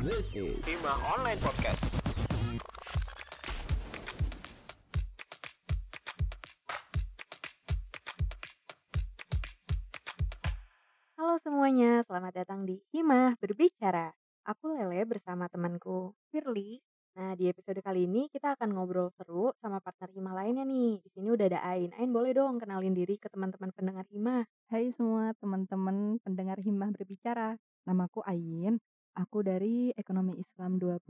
This is Hima Online Podcast. Halo semuanya, selamat datang di Himah Berbicara. Aku Lele bersama temanku Firly. Nah, di episode kali ini kita akan ngobrol seru sama partner Himah lainnya nih. Di sini udah ada Ain. Ain boleh dong kenalin diri ke teman-teman pendengar Himah. Hai semua teman-teman pendengar Himmah Berbicara. Namaku Ayin. Aku dari Ekonomi Islam 20.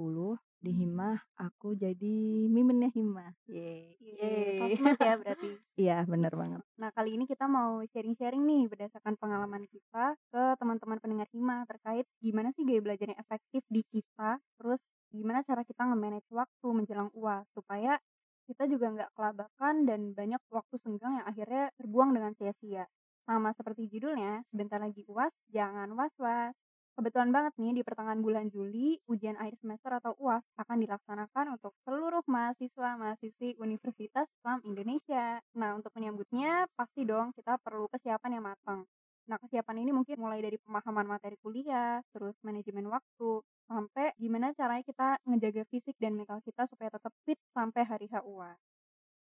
Di Himmah aku jadi miminnya Himmah. Yeay. Yeay. Sosmed ya berarti. Iya, bener banget. Nah, kali ini kita mau sharing-sharing nih berdasarkan pengalaman kita ke teman-teman pendengar Hima terkait gimana sih gaya belajar yang efektif di kita, terus gimana cara kita nge-manage waktu menjelang UAS supaya kita juga nggak kelabakan dan banyak waktu senggang yang akhirnya terbuang dengan sia-sia. Sama seperti judulnya, sebentar lagi UAS, jangan was-was. Kebetulan banget nih di pertengahan bulan Juli, ujian akhir semester atau UAS akan dilaksanakan untuk seluruh mahasiswa-mahasiswi Universitas Islam Indonesia. Nah, untuk menyambutnya pasti dong kita perlu kesiapan yang matang. Nah, kesiapan ini mungkin mulai dari pemahaman materi kuliah, terus manajemen waktu, sampai gimana caranya kita ngejaga fisik dan mental kita supaya tetap fit sampai hari H UAS.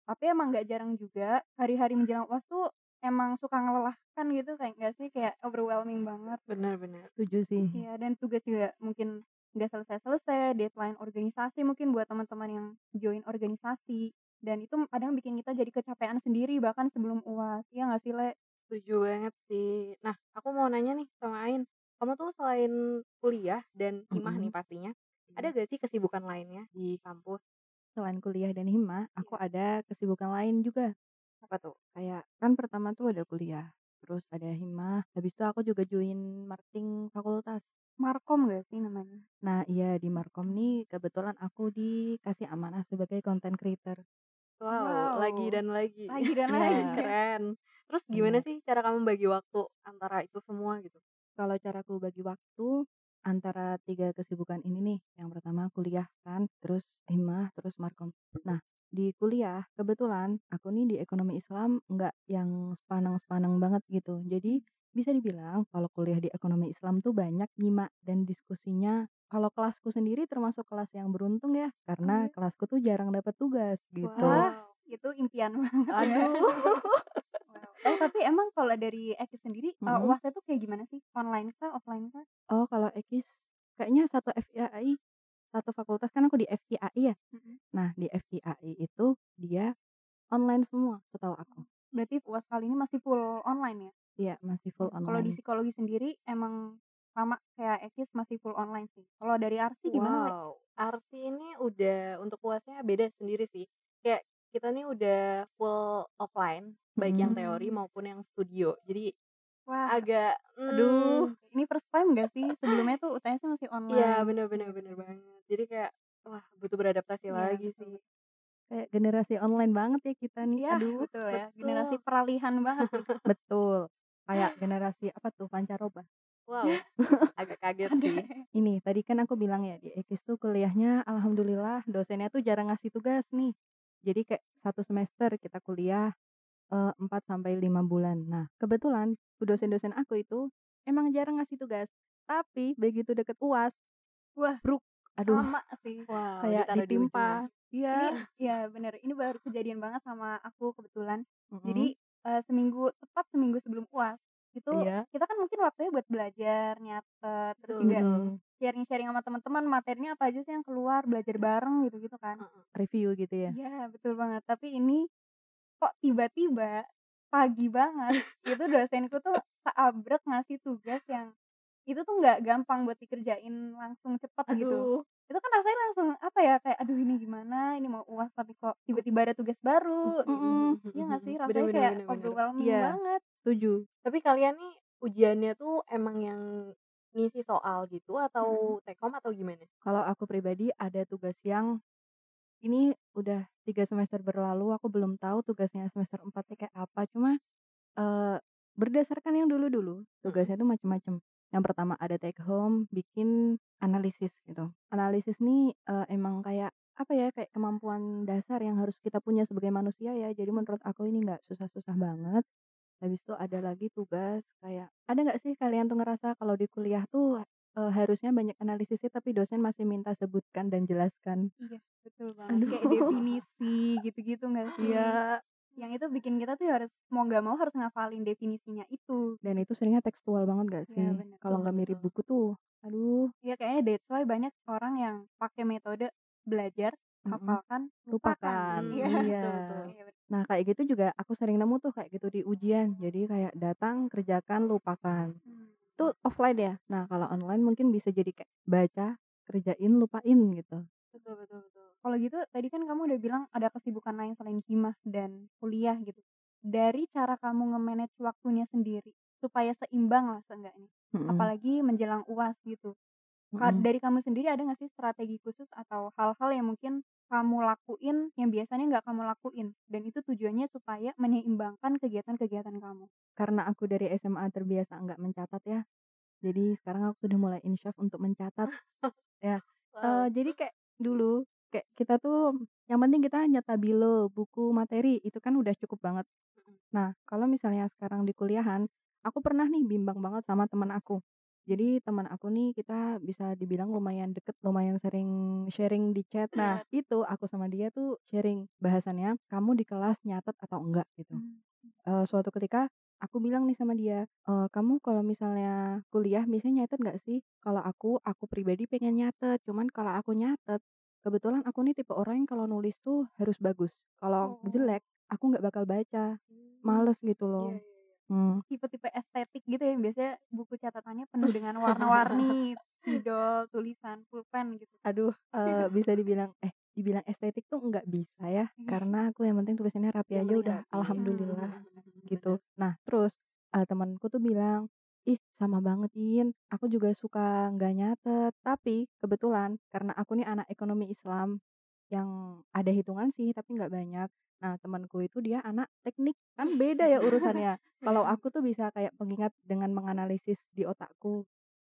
Tapi emang nggak jarang juga hari-hari menjelang UAS tuh emang suka ngelelahkan gitu kayak nggak sih kayak overwhelming banget. Benar-benar. Setuju sih. Iya, dan tugas juga mungkin nggak selesai-selesai, deadline organisasi mungkin buat teman-teman yang join organisasi. Dan itu kadang bikin kita jadi kecapean sendiri bahkan sebelum UAS. Iya nggak sih, Le? Setuju banget sih. Nah, aku mau nanya nih sama Ain. Kamu tuh selain kuliah dan Himah nih Mm-mm. pastinya, ada gak sih kesibukan lainnya di kampus? Selain kuliah dan Himmah, aku ada kesibukan lain juga. Apa tuh? Kayak kan pertama tuh ada kuliah, terus ada Himmah, habis itu aku juga join marketing fakultas. Markom nggak sih namanya? Nah, iya di Markom nih kebetulan aku dikasih amanah sebagai content creator. Wow, lagi Wow. dan lagi. Lagi dan Iya. lagi. Keren. Terus gimana Iya. sih cara kamu bagi waktu antara itu semua gitu? Kalau caraku bagi waktu antara tiga kesibukan ini nih, yang pertama kuliah kan, terus himmah, terus markom. Nah, di kuliah kebetulan aku nih di ekonomi Islam nggak yang sepanang-sepanang banget gitu. Jadi bisa dibilang kalau kuliah di ekonomi Islam tuh banyak nyimak dan diskusinya. Kalau kelasku sendiri termasuk kelas yang beruntung ya, karena iya? kelasku tuh jarang dapat tugas gitu. Wah, itu impian banget. Aduh. Eh, tapi emang kalau dari Eki sendiri, eh, Mm-mm. UASnya tuh kayak gimana sih? Online kah, offline kah? Oh, kalau Ekis kayaknya satu FIAI, satu fakultas kan aku di FIAI ya. Mm-mm. Nah, di FIAI itu dia online semua setahu aku. Berarti UAS kali ini masih full online ya? Iya, masih full Kalau di online. psikologi sendiri emang sama kayak Ekis masih full online sih. Kalau dari Arsi gimana? Wow, arti ini udah untuk puasnya beda sendiri sih. Kayak kita nih udah full offline, baik yang Mm. teori maupun yang studio. Jadi Wah, agak aduh, mm, ini first time gak sih? Sebelumnya tuh UTS masih Iya, online. bener-bener bener banget. Jadi kayak wah butuh beradaptasi Iya, lagi betul. sih. Kayak generasi online banget ya kita nih. Iya, Aduh, betul ya. Generasi peralihan banget betul. Kayak generasi apa tuh pancaroba. Wow, agak kaget sih. Ini tadi kan aku bilang ya di Ekis tuh kuliahnya alhamdulillah dosennya tuh jarang ngasih tugas nih. Jadi kayak satu semester kita kuliah eh, 4 sampai 5 bulan. Nah, kebetulan dosen-dosen aku itu emang jarang ngasih tugas. Tapi begitu deket UAS, Wah, bruk, aduh sama sih. Wow, kayak di ujung ditimpa. ya. Iya. Ini ya bener, ini baru kejadian banget sama aku kebetulan. Mm-mm. Jadi eh, seminggu tepat seminggu sebelum UAS itu Iya. kita kan mungkin waktunya buat belajar, nyatet, terus juga sharing-sharing sama teman-teman materinya apa aja sih yang keluar, belajar bareng gitu-gitu kan. Review gitu ya. Iya, betul banget. Tapi ini kok tiba-tiba pagi banget itu dosenku tuh seabrek ngasih tugas yang itu tuh nggak gampang buat dikerjain langsung cepet gitu. Itu kan rasanya langsung apa ya kayak aduh ini gimana ini mau uas tapi kok tiba-tiba ada tugas baru. Mm-mm. Iya nggak sih rasanya bener, kayak bener, bener. overwhelming Iya. banget. Setuju. Tapi kalian nih ujiannya tuh emang yang ngisi soal gitu atau take home atau gimana? Kalau aku pribadi ada tugas yang ini udah tiga semester berlalu aku belum tahu tugasnya semester 4 kayak apa. Cuma eh berdasarkan yang dulu-dulu tugasnya tuh macam-macam yang pertama ada take home bikin analisis gitu. Analisis nih eh, emang kayak apa ya kayak kemampuan dasar yang harus kita punya sebagai manusia ya. Jadi menurut aku ini nggak susah-susah banget. Habis itu ada lagi tugas kayak ada nggak sih kalian tuh ngerasa kalau di kuliah tuh eee, harusnya banyak analisisnya tapi dosen masih minta sebutkan dan jelaskan. Iya, betul banget. Kayak Aduh. definisi gitu-gitu nggak sih? Iya. Yang itu bikin kita tuh harus mau nggak mau harus ngafalin definisinya itu. Dan itu seringnya tekstual banget gak Iya, sih? bener. Kalau nggak mirip buku tuh, aduh. Ya kayaknya that's why banyak orang yang pakai metode belajar, hafalkan, lupakan. Lupakan. Iya. Hmm, Iya. betul betul. Iya. Nah, kayak gitu juga aku sering nemu tuh kayak gitu di ujian. Jadi kayak datang, kerjakan, lupakan. Hmm. Itu offline ya. Nah, kalau online mungkin bisa jadi kayak baca, kerjain, lupain gitu. Betul betul betul. Kalau gitu tadi kan kamu udah bilang ada kesibukan lain selain himah dan kuliah gitu. Dari cara kamu nge-manage waktunya sendiri supaya seimbang lah seenggaknya. Mhm. Apalagi menjelang UAS gitu. Mhm. Dari kamu sendiri ada nggak sih strategi khusus atau hal-hal yang mungkin kamu lakuin yang biasanya nggak kamu lakuin dan itu tujuannya supaya menyeimbangkan kegiatan-kegiatan kamu. Karena aku dari SMA terbiasa nggak mencatat ya. Jadi sekarang aku sudah mulai insyaf untuk mencatat. Ya. Wow. Eh, jadi kayak dulu kayak kita tuh yang penting kita nyetabilo buku materi itu kan udah cukup banget. Nah, kalau misalnya sekarang di kuliahan, aku pernah nih bimbang banget sama teman aku. Jadi teman aku nih kita bisa dibilang lumayan deket, lumayan sering sharing di chat. Nah, itu aku sama dia tuh sharing bahasannya, kamu di kelas nyatet atau enggak gitu. Eh, suatu ketika aku bilang nih sama dia, "Eh, kamu kalau misalnya kuliah biasanya nyatet nggak sih? Kalau aku, aku pribadi pengen nyatet, cuman kalau aku nyatet, kebetulan aku nih tipe orang yang kalau nulis tuh harus bagus. Kalau Oh. jelek, aku nggak bakal baca, Hmm. males gitu Iya loh. iya iya. Hmm. Tipe-tipe estetik gitu ya biasanya buku catatannya penuh dengan warna-warni, spidol, tulisan, pulpen gitu. Aduh, eh, bisa dibilang eh dibilang estetik tuh nggak bisa ya, karena aku yang penting tulisannya rapi Yang aja udah rapi. alhamdulillah Hmm, bener, bener, gitu. Nah, terus eh, temanku tuh bilang, sama banget In, aku juga suka nggak nyatet, tapi kebetulan karena aku nih anak ekonomi Islam yang ada hitungan sih tapi nggak banyak. Nah, temanku itu dia anak teknik, kan beda ya urusannya. Kalau aku tuh bisa kayak pengingat dengan menganalisis di otakku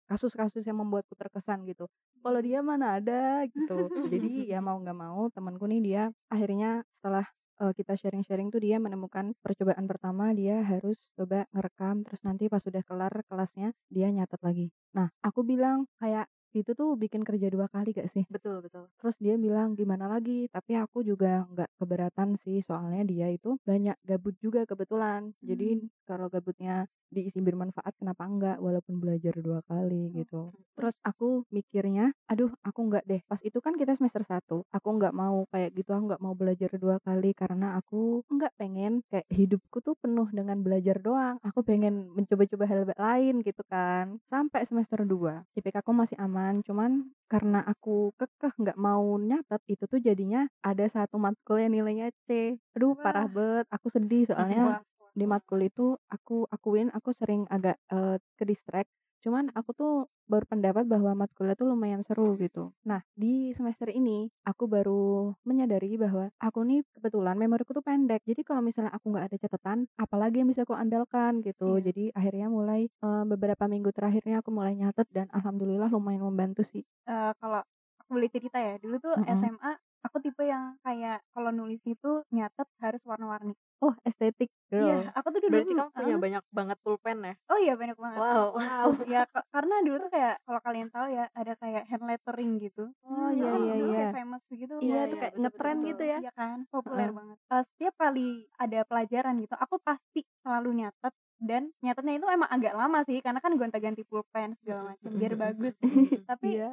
kasus-kasus yang membuatku terkesan gitu. Kalau dia mana ada gitu. Jadi ya mau nggak mau temanku nih dia akhirnya setelah eh, kita sharing-sharing tuh dia menemukan percobaan pertama dia harus coba ngerekam terus nanti pas sudah kelar kelasnya dia nyatet lagi. Nah, aku bilang kayak itu tuh bikin kerja dua kali gak sih? Betul betul. Terus dia bilang gimana lagi, tapi aku juga nggak keberatan sih soalnya dia itu banyak gabut juga kebetulan. Jadi Hmm. kalau gabutnya diisi bermanfaat kenapa enggak walaupun belajar dua kali gitu. Terus aku mikirnya, aduh aku nggak deh. Pas itu kan kita semester 1, aku nggak mau kayak gitu, aku nggak mau belajar dua kali karena aku nggak pengen kayak hidupku tuh penuh dengan belajar doang. Aku pengen mencoba-coba hal lain gitu kan. Sampai semester 2, IPK aku masih aman, cuman karena aku kekeh nggak mau nyatet itu tuh jadinya ada satu matkul yang nilainya C. Aduh parah Wah. banget, aku sedih soalnya Wah, di matkul itu aku akuin aku sering agak eh, ke distract. Cuman aku tuh berpendapat bahwa matkulnya tuh lumayan seru gitu. Nah, di semester ini aku baru menyadari bahwa aku nih kebetulan memoriku tuh pendek. Jadi kalau misalnya aku nggak ada catatan, apalagi yang bisa aku andalkan gitu. Iya. Jadi akhirnya mulai eh, beberapa minggu terakhirnya aku mulai nyatet dan alhamdulillah lumayan membantu sih. Eh, kalau aku boleh cerita ya, dulu tuh Mm-mm. SMA aku tipe yang kayak kalau nulis itu nyatet harus warna-warni. Oh, estetik girl. Iya, aku tuh dulu Berarti kamu punya eh, banyak banget pulpen ya? Oh iya banyak banget. Wow. Wow. ya ka- karena dulu tuh kayak kalau kalian tahu ya ada kayak hand lettering gitu. Oh Itu iya iya iya. kayak famous gitu. Iya Iya, tuh iya, kayak betul, ngetren betul, gitu ya. Iya kan, populer Heeh. banget. Eh, setiap kali ada pelajaran gitu, aku pasti selalu nyatet dan nyatetnya itu emang agak lama sih karena kan gonta-ganti pulpen segala macam biar bagus. Tapi Iya.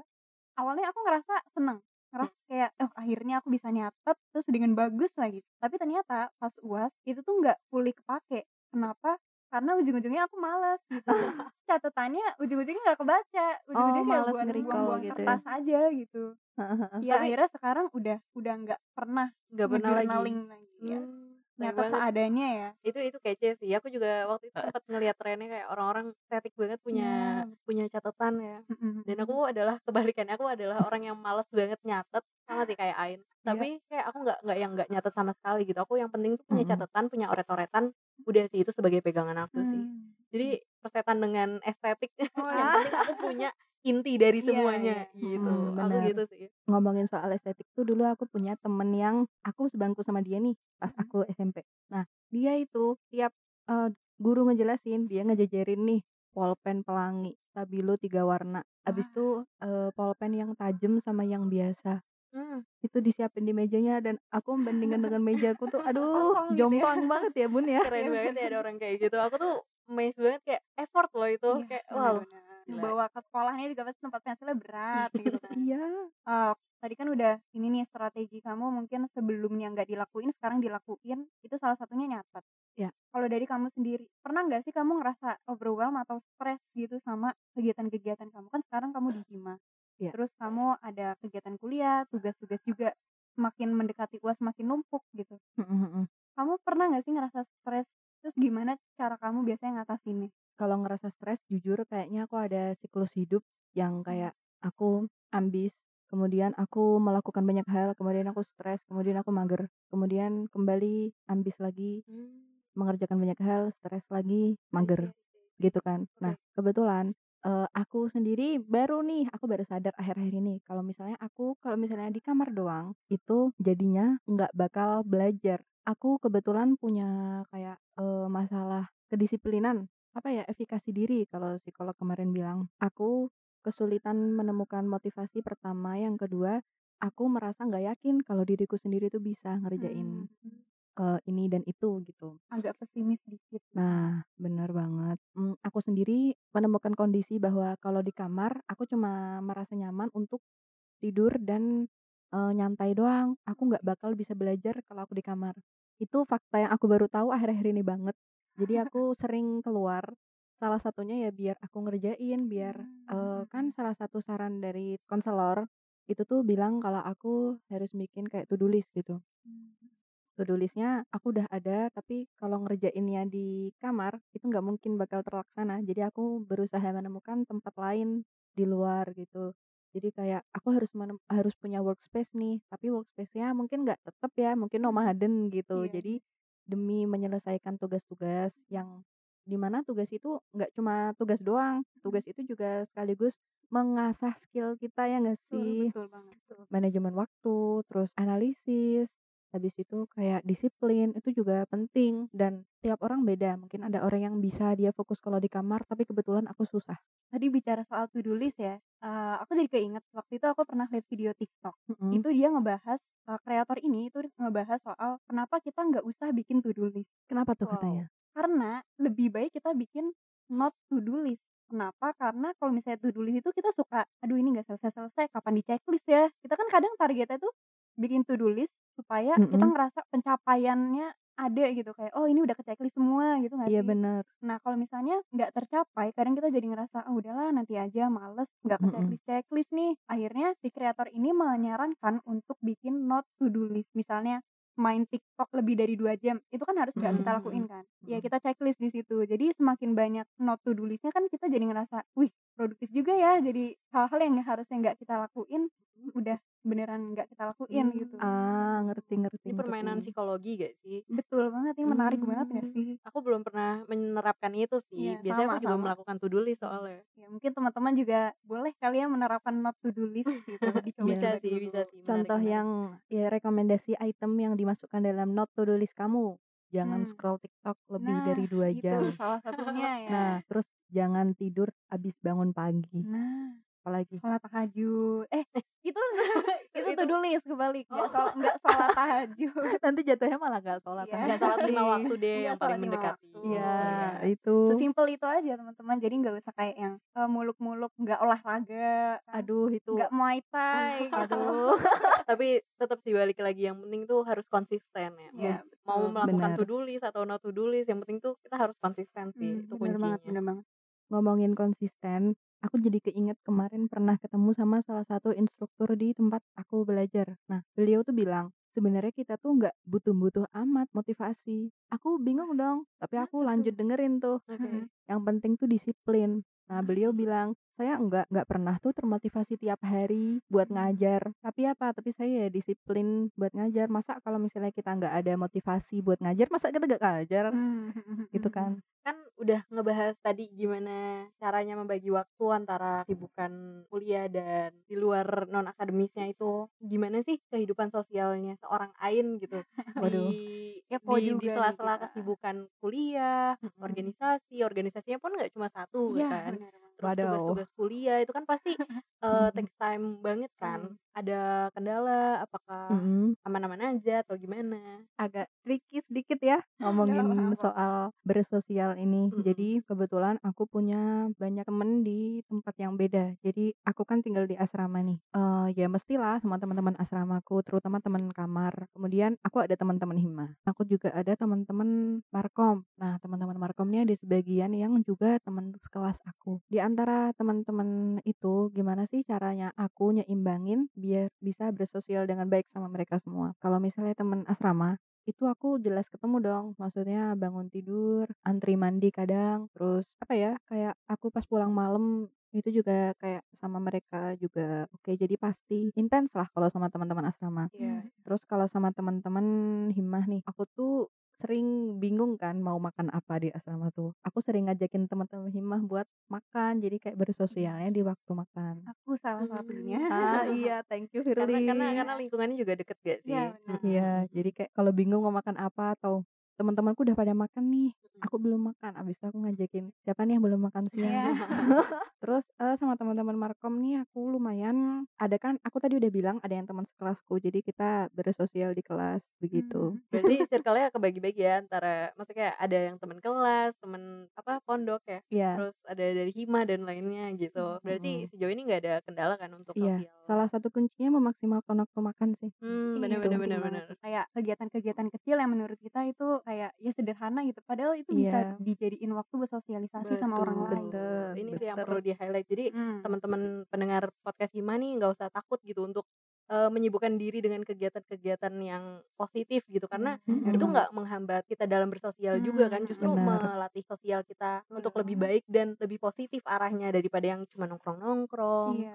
awalnya aku ngerasa seneng ngerasa kayak oh akhirnya aku bisa nyatet terus dengan bagus lagi tapi ternyata pas uas itu tuh nggak fully kepake kenapa? Karena ujung-ujungnya aku males gitu. Catatannya ujung-ujungnya nggak kebaca ujung-ujungnya Oh, kayak buat nge-recall buang-buang gitu ya. kertas aja gitu. Ya Tapi- akhirnya sekarang udah udah nggak pernah Nggak pernah lagi. lagi ya. Hmm, nyatet seadanya ya. Itu itu kece sih. Aku juga waktu itu sempat ngeliat trennya kayak orang-orang estetik banget punya Iya. punya catatan ya. Mm-mm. dan aku adalah kebalikannya aku adalah orang yang males banget nyatet sama sih kayak Ain. Tapi kayak aku nggak nggak yang nggak nyatet sama sekali gitu. Aku yang penting tuh punya catatan punya oret-oretan udah sih itu sebagai pegangan aku sih Hmm. jadi persetan dengan estetik Oh, yang ya. penting aku punya inti dari Iya, semuanya iya. gitu Mm, aku gitu sih ngomongin soal estetik tuh dulu aku punya temen yang aku sebangku sama dia nih pas Mhm. aku SMP. Nah dia itu tiap eh, guru ngejelasin dia ngejajarin nih polpen pelangi, stabilo tiga warna. Habis Wah. itu eh, polpen yang tajam sama yang biasa. Hmm. Itu disiapin di mejanya dan aku membandingkan dengan mejaku tuh aduh Kosong gitu ya. jomplang banget ya Bun ya. Keren banget ya ada orang kayak gitu. Aku tuh amazed banget kayak effort loh itu. Iya, kayak wow. benar-benar. gila. Bawa ke sekolahnya juga pasti tempat pensilnya berat gitu kan. Iya. Eh, tadi kan udah ini nih strategi kamu mungkin sebelumnya nggak dilakuin sekarang dilakuin itu salah satunya nyatet. Ya. Kalau dari kamu sendiri pernah nggak sih kamu ngerasa overwhelmed atau stres gitu sama kegiatan-kegiatan kamu kan sekarang kamu di hima. Ya. Terus kamu ada kegiatan kuliah, tugas-tugas juga semakin mendekati uas semakin numpuk gitu. Mm-mm-mm. Kamu pernah nggak sih ngerasa stres? Terus gimana cara kamu biasanya ngatasinnya? Kalau ngerasa stres jujur kayaknya aku ada siklus hidup yang kayak aku ambis, kemudian aku melakukan banyak hal, kemudian aku stres, kemudian aku mager, kemudian kembali ambis lagi, Hmm. mengerjakan banyak hal, stres lagi, mager, gitu kan. Nah, kebetulan eh, aku sendiri baru nih, aku baru sadar akhir-akhir ini kalau misalnya aku kalau misalnya di kamar doang itu jadinya nggak bakal belajar. Aku kebetulan punya kayak eh, masalah kedisiplinan, apa ya, efikasi diri kalau psikolog kemarin bilang. Aku kesulitan menemukan motivasi pertama, yang kedua aku merasa nggak yakin kalau diriku sendiri tuh bisa ngerjain Hmm, eh, ini dan itu gitu. agak pesimis dikit. Nah, benar banget. Hmm, aku sendiri menemukan kondisi bahwa kalau di kamar aku cuma merasa nyaman untuk tidur dan eh, nyantai doang. Aku nggak bakal bisa belajar kalau aku di kamar. Itu fakta yang aku baru tahu akhir-akhir ini banget. Jadi aku sering keluar. Salah satunya ya biar aku ngerjain, biar eh, kan salah satu saran dari konselor itu tuh bilang kalau aku harus bikin kayak to-do list gitu to-do list-nya aku udah ada tapi kalau ngerjainnya di kamar itu nggak mungkin bakal terlaksana. Jadi aku berusaha menemukan tempat lain di luar gitu. Jadi kayak aku harus menem- harus punya workspace nih tapi workspace-nya mungkin nggak tetap ya mungkin nomaden gitu. Iya. jadi demi menyelesaikan tugas-tugas yang di mana tugas itu nggak cuma tugas doang tugas itu juga sekaligus mengasah skill kita ya nggak Betul, sih? betul banget. manajemen waktu, terus analisis, habis itu kayak disiplin itu juga penting dan tiap orang beda. Mungkin ada orang yang bisa dia fokus kalau di kamar, tapi kebetulan aku susah. Tadi bicara soal to do list ya, eh, aku jadi keinget waktu itu aku pernah lihat video TikTok. Mm-mm. Itu dia ngebahas kreator ini itu ngebahas soal kenapa kita nggak usah bikin to do list. Kenapa tuh Wow. katanya? Karena lebih baik kita bikin not to do list. Kenapa? Karena kalau misalnya to do list itu kita suka, aduh ini nggak selesai-selesai, kapan di checklist ya? Kita kan kadang targetnya tuh bikin to do list supaya kita ngerasa pencapaiannya ada gitu kayak oh ini udah ke checklist semua gitu nggak Iya sih? bener. Nah, kalau misalnya nggak tercapai, kadang kita jadi ngerasa, ah udahlah nanti aja, males, nggak ke Mm-mm. checklist-checklist nih. Akhirnya si kreator ini menyarankan untuk bikin not to do list. Misalnya main TikTok lebih dari dua jam, itu kan harus nggak kita lakuin kan? Ya kita checklist di situ. Jadi semakin banyak not to do listnya kan kita jadi ngerasa, wih produktif juga ya. Jadi hal-hal yang harusnya nggak kita lakuin, beneran nggak kita lakuin Hmm. gitu. Ah, ngerti ngerti Ini permainan ngerti. psikologi gak sih? Betul banget, ini menarik banget nggak Hmm. sih? Aku belum pernah menerapkan itu sih. Iya, Biasanya sama, aku juga sama. melakukan to do list soalnya. Ya mungkin teman-teman juga boleh kali ya menerapkan not to do list gitu. Dicoba Bisa sih, dulu. bisa sih. Menarik, Contoh menarik. yang ya rekomendasi item yang dimasukkan dalam not to do list kamu. Jangan Hmm. scroll TikTok lebih Nah, dari dua itu jam. salah satunya ya. Nah, terus jangan tidur habis bangun pagi. Nah, Apalagi sholat tahajud. Eh, itu itu Itu- do list kebalik. Nggak Oh. sholat nggak sholat tahajud. nanti jatuhnya malah gak sholat. Iya. tahajud Nggak sholat lima waktu deh Nggak yang paling mendekati. Iya, Iya. itu. Sesimpel itu aja teman-teman. Jadi nggak usah kayak yang eh, muluk-muluk nggak olahraga, kan. Aduh, itu. nggak muay thai gitu. Aduh. Tapi tetap sih balik lagi yang penting tuh harus konsisten ya. Iya, Mau betul. melakukan to do list atau not to do list, yang penting tuh kita harus konsisten sih. Hmm, itu bener kuncinya. banget, bener banget. Ngomongin konsisten, aku jadi keinget kemarin pernah ketemu sama salah satu instruktur di tempat aku belajar. Nah, beliau tuh bilang, sebenarnya kita tuh nggak butuh-butuh amat motivasi. Aku bingung dong, tapi aku Kenapa lanjut dengerin tuh. Mm-mm. Yang penting tuh disiplin. Nah, beliau bilang, saya enggak enggak pernah tuh termotivasi tiap hari buat ngajar. Tapi apa, tapi saya ya disiplin buat ngajar. Masa kalau misalnya kita nggak ada motivasi buat ngajar, masa kita nggak ngajar? Mhm Gitu kan. Kan udah ngebahas tadi gimana caranya membagi waktu antara kesibukan kuliah dan di luar non akademisnya itu. Gimana sih kehidupan sosialnya seorang Ain gitu Waduh. di Kepo di di juga nih sela-sela kesibukan kuliah, Mhm. organisasi, organisasinya pun nggak cuma satu ya kan. bener. Terus tugas-tugas kuliah itu kan pasti eee, takes time banget kan. Mmm. Ada kendala, apakah aman-aman aja atau gimana? Agak ya Nggak ngomongin soal bersosial ini. Mhm. Jadi kebetulan aku punya banyak temen di tempat yang beda. Jadi aku kan tinggal di asrama nih. Eee, ya mestilah sama teman-teman asramaku, terutama teman kamar. Kemudian aku ada teman-teman hima. Aku juga ada teman-teman markom. Nah, teman-teman markom ini ada sebagian yang juga teman sekelas aku. Di antara teman-teman itu, gimana sih caranya aku nyeimbangin biar bisa bersosial dengan baik sama mereka semua. Kalau misalnya teman asrama, itu aku jelas ketemu dong. Maksudnya bangun tidur, antri mandi kadang, terus apa ya, kayak aku pas pulang malam itu juga kayak sama mereka juga oke. Jadi pasti intens lah kalau sama teman-teman asrama. Iya. Mmm. Terus kalau sama teman-teman himah nih, aku tuh sering bingung kan mau makan apa di asrama tuh. Aku sering ngajakin teman-teman himah buat makan, jadi kayak Iya. bersosialnya di waktu makan. Aku salah satunya. Ah, iya, thank you Karena karena Firly. karena lingkungannya juga deket gak sih? Iya. Mhm. Iya, jadi kayak kalau bingung mau makan apa atau teman-temanku udah pada makan nih, aku belum makan. Abis itu aku ngajakin, "Siapa nih yang belum makan siang?" Terus, eee, sama teman-teman markom nih aku lumayan ada kan aku tadi udah bilang ada yang teman sekelasku, jadi kita bersosial di kelas, begitu. Mmm. Berarti circle-nya kebagi-bagi ya antara maksudnya kayak ada yang temen kelas, temen apa, pondok ya, Iya. terus ada dari hima dan lainnya gitu. Berarti Mhm. sejauh ini nggak ada kendala kan untuk Iya, sosial? salah satu kuncinya memaksimalkan waktu makan sih. Iya, bener Gitu. tuh. Kayak kegiatan-kegiatan kecil yang menurut kita itu kayak ya sederhana gitu, padahal itu bisa Iya. dijadiin waktu bersosialisasi sama orang Betul. lain. Betul, Ini sih yang betul. perlu di-highlight. Jadi Mmm. teman-teman pendengar podcast Hima nih nggak usah takut gitu untuk eee, menyibukkan diri dengan kegiatan-kegiatan yang positif gitu. Karena bener itu nggak menghambat kita dalam bersosial juga kan, Mmm, justru. Benar. melatih sosial kita Betul untuk lebih baik dan lebih positif arahnya daripada yang cuma nongkrong-nongkrong. Iya,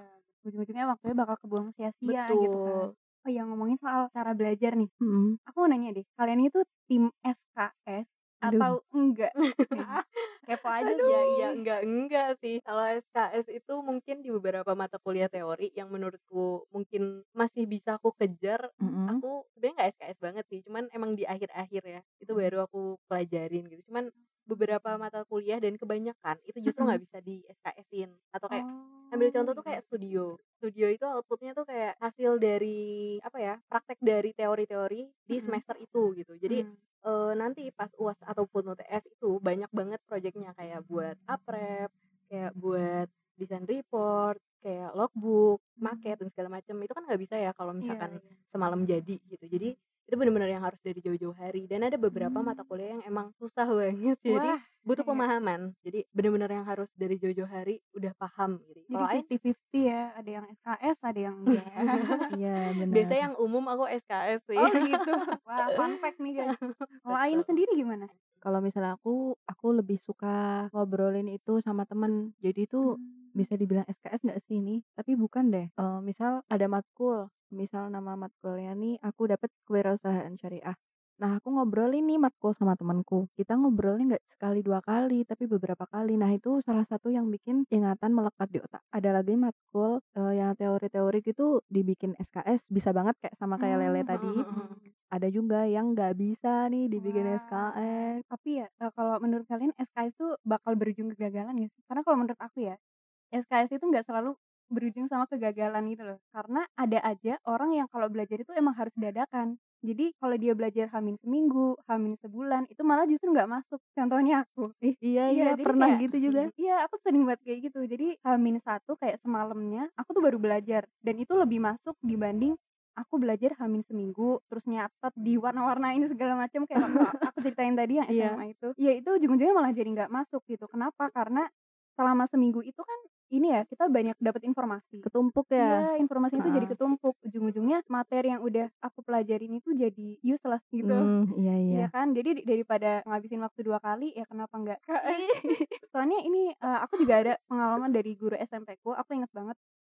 ujung-ujungnya waktunya bakal kebuang sia-sia gitu kan. Oh iya, ngomongin soal cara belajar nih, Mhm. aku mau nanya deh, kalian itu tim SKS Aduh. atau enggak? Nih, kepo aja Iya sih. iya, enggak enggak sih. Kalau SKS itu mungkin di beberapa mata kuliah teori yang menurutku mungkin masih bisa aku kejar, Mhm. aku sebenarnya nggak SKS banget sih, cuman emang di akhir-akhir ya, itu baru aku pelajarin gitu. Cuman beberapa mata kuliah dan kebanyakan itu justru nggak bisa di SKS-in atau kayak Oh, ambil contoh tuh gitu. kayak studio. Studio itu outputnya tuh kayak hasil dari apa ya, praktek dari teori-teori di Mhm. semester itu gitu. Jadi Mmm. eee, nanti pas UAS ataupun UTS itu banyak banget projeknya kayak buat aprep, kayak buat desain report, kayak logbook, maket dan segala macam. Itu kan nggak bisa ya kalau Iya misalkan iya. semalam jadi gitu. Jadi itu bener-bener yang harus dari jauh-jauh hari dan ada beberapa mata Mmm. kuliah yang emang susah banget. Jadi Wah, butuh kayak pemahaman. Jadi bener-bener yang harus dari jauh-jauh hari udah paham gitu. jadi 50-50 ya, ada yang SKS, ada yang enggak. Iya, biasanya benar. yang umum aku SKS sih. Oh gitu. Wah, fun fact nih guys. Kalau Ain sendiri gimana? Kalau misalnya aku, aku lebih suka ngobrolin itu sama temen. Jadi itu Mmm. bisa dibilang SKS nggak sih ini? Tapi bukan deh. Eee, misal ada matkul, misal nama matkulnya nih aku dapet kewirausahaan syariah. Nah, aku ngobrolin nih matkul sama temenku. Kita ngobrolnya nggak sekali dua kali, tapi beberapa kali. Nah, itu salah satu yang bikin ingatan melekat di otak. Ada lagi matkul eee, yang teori-teori gitu dibikin SKS bisa banget kayak sama kayak Lele Mmm, tadi. Ada juga yang nggak bisa nih dibikin Wah, SKS. tapi ya, eee, kalau menurut kalian SKS tuh bakal berujung kegagalan nggak sih? Karena kalau menurut aku ya, SKS itu nggak selalu berujung sama kegagalan gitu loh. Karena ada aja orang yang kalau belajar itu emang harus dadakan. Jadi kalau dia belajar H-min seminggu, H-min sebulan, itu malah justru nggak masuk. Contohnya aku. Ih, iya Iya, iya, jadi pernah kayak gitu juga. iya, aku sering banget kayak gitu. Jadi H-1 kayak semalamnya aku tuh baru belajar dan itu lebih masuk dibanding aku belajar H-min seminggu, terus nyatet, diwarna-warnain segala macam kayak waktu aku ceritain tadi yang Iya. SMA itu. Ya itu ujung-ujungnya malah jadi nggak masuk gitu. Kenapa? Karena selama seminggu itu kan ini ya, kita banyak dapat informasi. Ketumpuk ya? Iya, informasinya itu jadi ketumpuk. ujung-ujungnya materi yang udah aku pelajarin itu jadi useless gitu. Mmm, iya iya. Iya kan? Jadi di daripada ngabisin waktu 2 kali, ya kenapa enggak Soalnya ini, eee, aku juga ada pengalaman dari guru SMP-ku, aku inget banget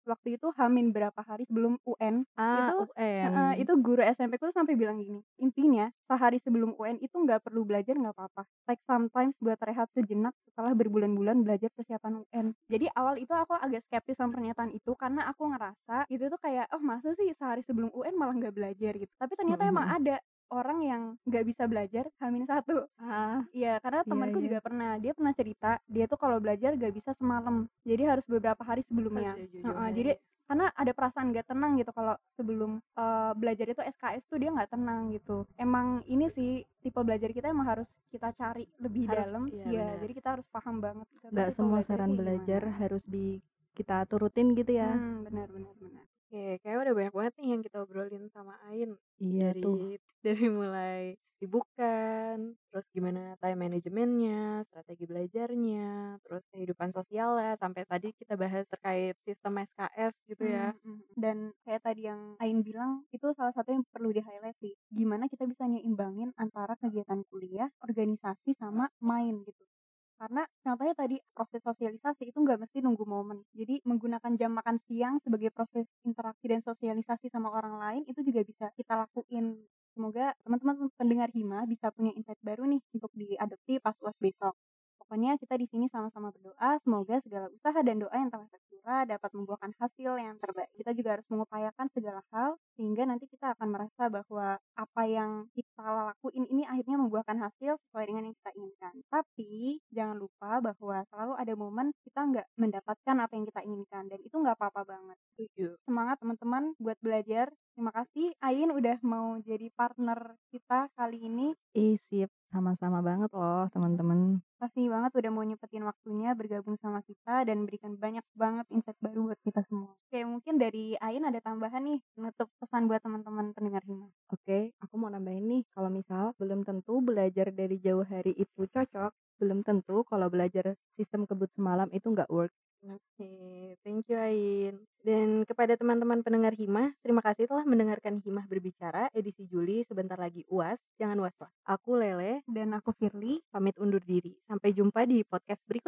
waktu itu H-min berapa hari sebelum UN, Ah, itu UN. itu guru SMP-ku sampai bilang gini, "Intinya sehari sebelum UN itu nggak perlu belajar nggak apa-apa, take sometimes buat rehat sejenak setelah berbulan-bulan belajar persiapan UN." Jadi awal itu aku agak skeptis sama pernyataan itu karena aku ngerasa itu tuh kayak, "Oh masa sih sehari sebelum UN malah nggak belajar?" Gitu. Tapi ternyata Mhm emang mhm. ada orang yang nggak bisa belajar H-1. Ah, Iya, karena iya temanku iya. juga pernah, dia pernah cerita, dia tuh kalau belajar nggak bisa semalam, jadi harus beberapa hari sebelumnya. Harus Heeh, jadi hari. karena ada perasaan nggak tenang gitu kalau sebelum, eee, belajar itu SKS tuh dia nggak tenang gitu. Emang ini sih tipe belajar kita emang harus kita cari lebih Harus dalam, iya iya, benar. jadi kita harus paham banget Nggak semua saran kayak belajar gimana. harus di kita turutin gitu ya. Mmm, benar benar benar. Oke, kayaknya udah banyak banget nih yang kita obrolin sama Ain. Iya tuh. Dari mulai sibukan, terus gimana time manajemennya, strategi belajarnya, terus kehidupan sosialnya, sampai tadi kita bahas terkait sistem SKS gitu ya. Mhm mhm. Dan kayak tadi yang Ain bilang, itu salah satu yang perlu di-highlight sih, gimana kita bisa nyeimbangin antara kegiatan kuliah, organisasi, sama main gitu. Karena contohnya tadi proses sosialisasi itu nggak mesti nunggu momen. Jadi menggunakan jam makan siang sebagai proses interaksi dan sosialisasi sama orang lain itu juga bisa kita lakuin. Semoga teman-teman pendengar Hima bisa punya insight baru nih untuk diadopsi pas UAS besok. Pokoknya kita di sini sama-sama berdoa semoga segala usaha dan doa yang telah tercurah dapat membuahkan hasil yang terbaik. Kita juga harus mengupayakan segala hal sehingga nanti kita akan merasa bahwa apa yang kita lakuin ini akhirnya membuahkan hasil sesuai dengan yang kita inginkan. Tapi jangan lupa bahwa selalu ada momen kita nggak mendapatkan apa yang kita inginkan dan itu nggak apa-apa banget. Setuju. Semangat teman-teman buat belajar. Terima kasih Ain udah mau jadi partner kita kali ini. Ih, sip. Sama-sama banget loh, teman-teman. Makasih banget udah mau nyempetin waktunya bergabung sama kita dan berikan banyak banget insight baru buat kita semua. Oke, mungkin dari Ain ada tambahan nih penutup pesan buat teman-teman pendengar Hima. Oke, aku mau nambahin nih, kalau misal belum tentu belajar dari jauh hari itu cocok, belum tentu kalau belajar sistem kebut semalam itu nggak work. Oke, thank you Ain. Dan kepada teman-teman pendengar Himah, terima kasih telah mendengarkan Himah berbicara edisi Juli sebentar lagi UAS. Jangan was-was. Aku Lele, Dan aku Firly. pamit undur diri. Sampai jumpa di podcast berikutnya.